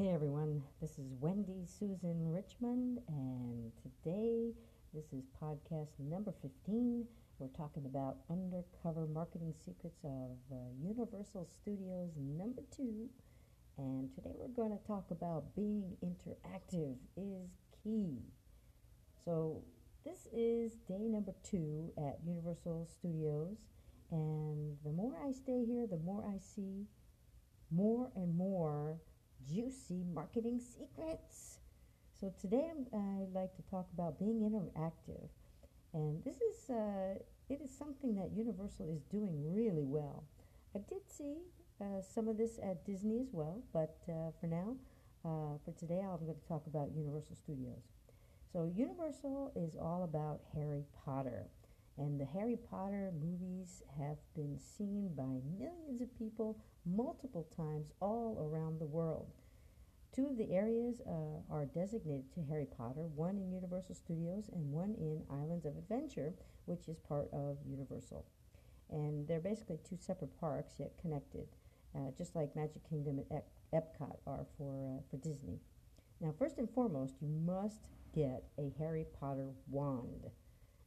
Hey everyone, this is Wendy Susan Richmond, and today this is podcast number 15. We're talking about undercover marketing secrets of uh, Universal Studios number two. And today we're going to talk about being interactive is key. So, this is day number two at Universal Studios, and the more I stay here, the more I see more and more juicy marketing secrets. So today i would like to talk about being interactive. And this is, uh, it is something that Universal is doing really well. I did see uh, some of this at Disney as well, but uh, for now, uh, for today, I'm going to talk about Universal Studios. So Universal is all about Harry Potter. And the Harry Potter movies have been seen by millions of people multiple times all around the world. Two of the areas uh, are designated to Harry Potter, one in Universal Studios and one in Islands of Adventure, which is part of Universal. And they're basically two separate parks yet connected, uh, just like Magic Kingdom and Ep- Epcot are for, uh, for Disney. Now, first and foremost, you must get a Harry Potter wand.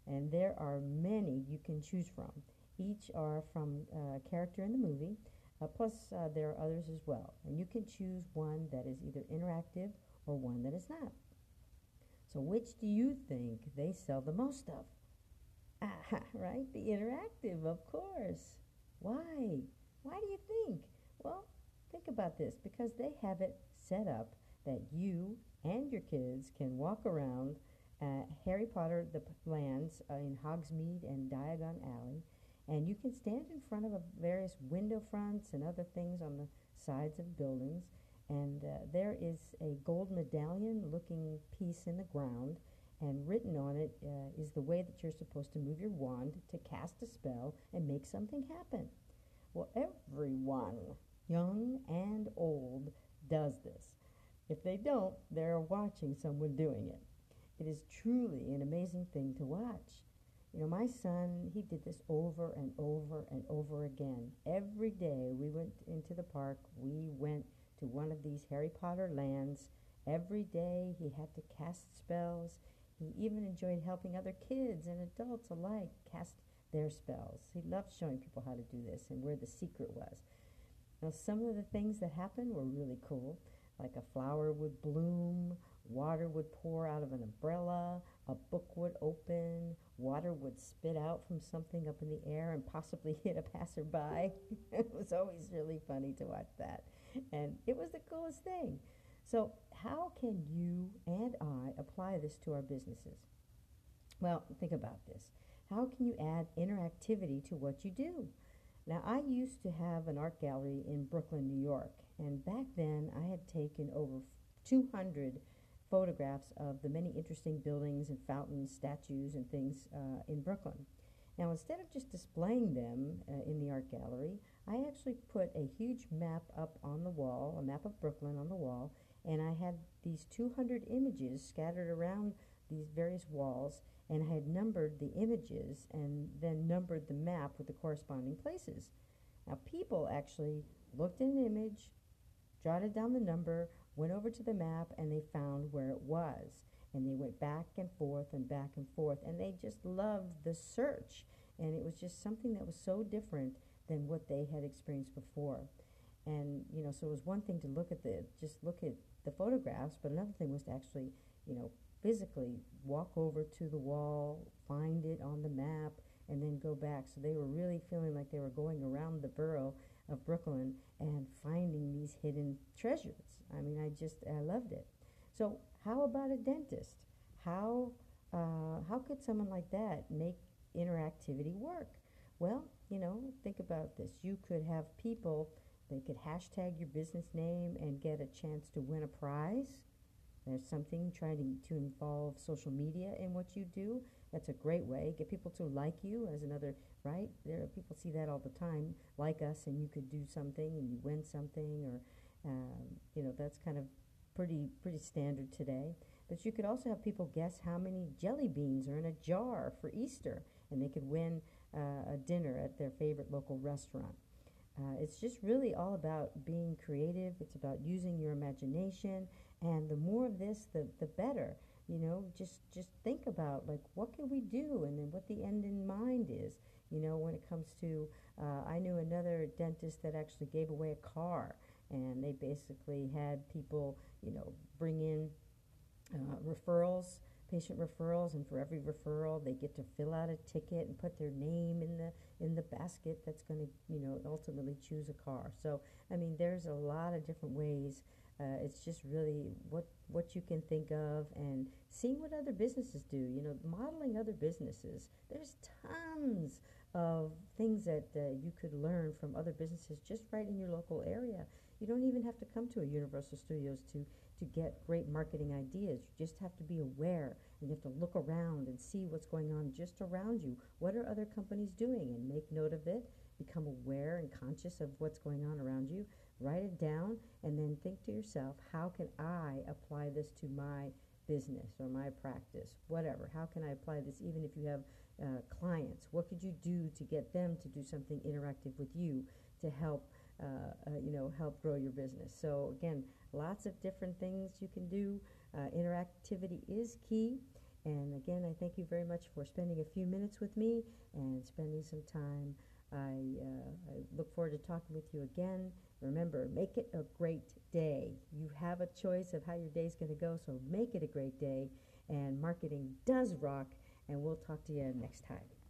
And there are many you can choose from. Each are from a character in the movie, uh, plus uh, there are others as well. And you can choose one that is either interactive or one that is not. So which do you think they sell the most of? Right? The interactive, of course. Why? Why do you think? Well, think about this because they have it set up that you and your kids can walk around uh, Harry Potter the lands uh, in Hogsmeade and Diagon Alley, and you can stand in front of various window fronts and other things on the sides of buildings, and uh, there is a gold medallion-looking piece in the ground, and written on it uh, is the way that you're supposed to move your wand to cast a spell and make something happen. Well, everyone, young and old, does this. If they don't, they're watching someone doing it. It is truly an amazing thing to watch. You know, my son, he did this over and over and over again. Every day we went into the park, we went to one of these Harry Potter lands. Every day he had to cast spells. He even enjoyed helping other kids and adults alike cast their spells. He loved showing people how to do this and where the secret was. Now, some of the things that happened were really cool like a flower would bloom, water would pour out of an umbrella, a book would open, water would spit out from something up in the air and possibly hit a passerby. it was always really funny to watch that. And it was the coolest thing. So, how can you and I apply this to our businesses? Well, think about this. How can you add interactivity to what you do? Now, I used to have an art gallery in Brooklyn, New York, and back then, I had taken over 200 photographs of the many interesting buildings and fountains, statues, and things uh, in Brooklyn. Now, instead of just displaying them uh, in the art gallery, I actually put a huge map up on the wall, a map of Brooklyn on the wall, and I had these 200 images scattered around these various walls, and I had numbered the images and then numbered the map with the corresponding places. Now, people actually looked at an image, jotted down the number, went over to the map, and they found where it was. And they went back and forth and back and forth, and they just loved the search. And it was just something that was so different than what they had experienced before. And, you know, so it was one thing to look at the, just look at the photographs, but another thing was to actually, you know, physically walk over to the wall, find it on the map, and then go back. So they were really feeling like they were going around the borough of Brooklyn and finding these hidden treasures. I mean, I just, I loved it. So, how about a dentist? How, uh, how could someone like that make interactivity work? Well, you know, think about this. You could have people, they could hashtag your business name and get a chance to win a prize. There's something trying to, to involve social media in what you do. That's a great way. Get people to like you as another, right? There people see that all the time. Like us, and you could do something and you win something, or um, you know that's kind of pretty pretty standard today. But you could also have people guess how many jelly beans are in a jar for Easter, and they could win uh, a dinner at their favorite local restaurant. Uh, it's just really all about being creative. It's about using your imagination, and the more of this, the the better. You know, just just think about like what can we do, and then what the end in mind is. You know, when it comes to, uh, I knew another dentist that actually gave away a car, and they basically had people, you know, bring in uh, referrals patient referrals, and for every referral, they get to fill out a ticket and put their name in the in the basket that's going to, you know, ultimately choose a car. So, I mean, there's a lot of different ways. Uh, it's just really what what you can think of and seeing what other businesses do. You know, modeling other businesses. There's tons of things that uh, you could learn from other businesses just right in your local area. You don't even have to come to a Universal Studios to to get great marketing ideas. You just have to be aware and you have to look around and see what's going on just around you. What are other companies doing? And make note of it. Become aware and conscious of what's going on around you. Write it down and then think to yourself, how can I apply this to my business or my practice? Whatever. How can I apply this even if you have uh, clients? What could you do to get them to do something interactive with you to help? Uh, uh, you know, help grow your business. So again, lots of different things you can do. Uh, interactivity is key. And again, I thank you very much for spending a few minutes with me and spending some time. I, uh, I look forward to talking with you again. Remember, make it a great day. You have a choice of how your day is going to go, so make it a great day. And marketing does rock, and we'll talk to you next time.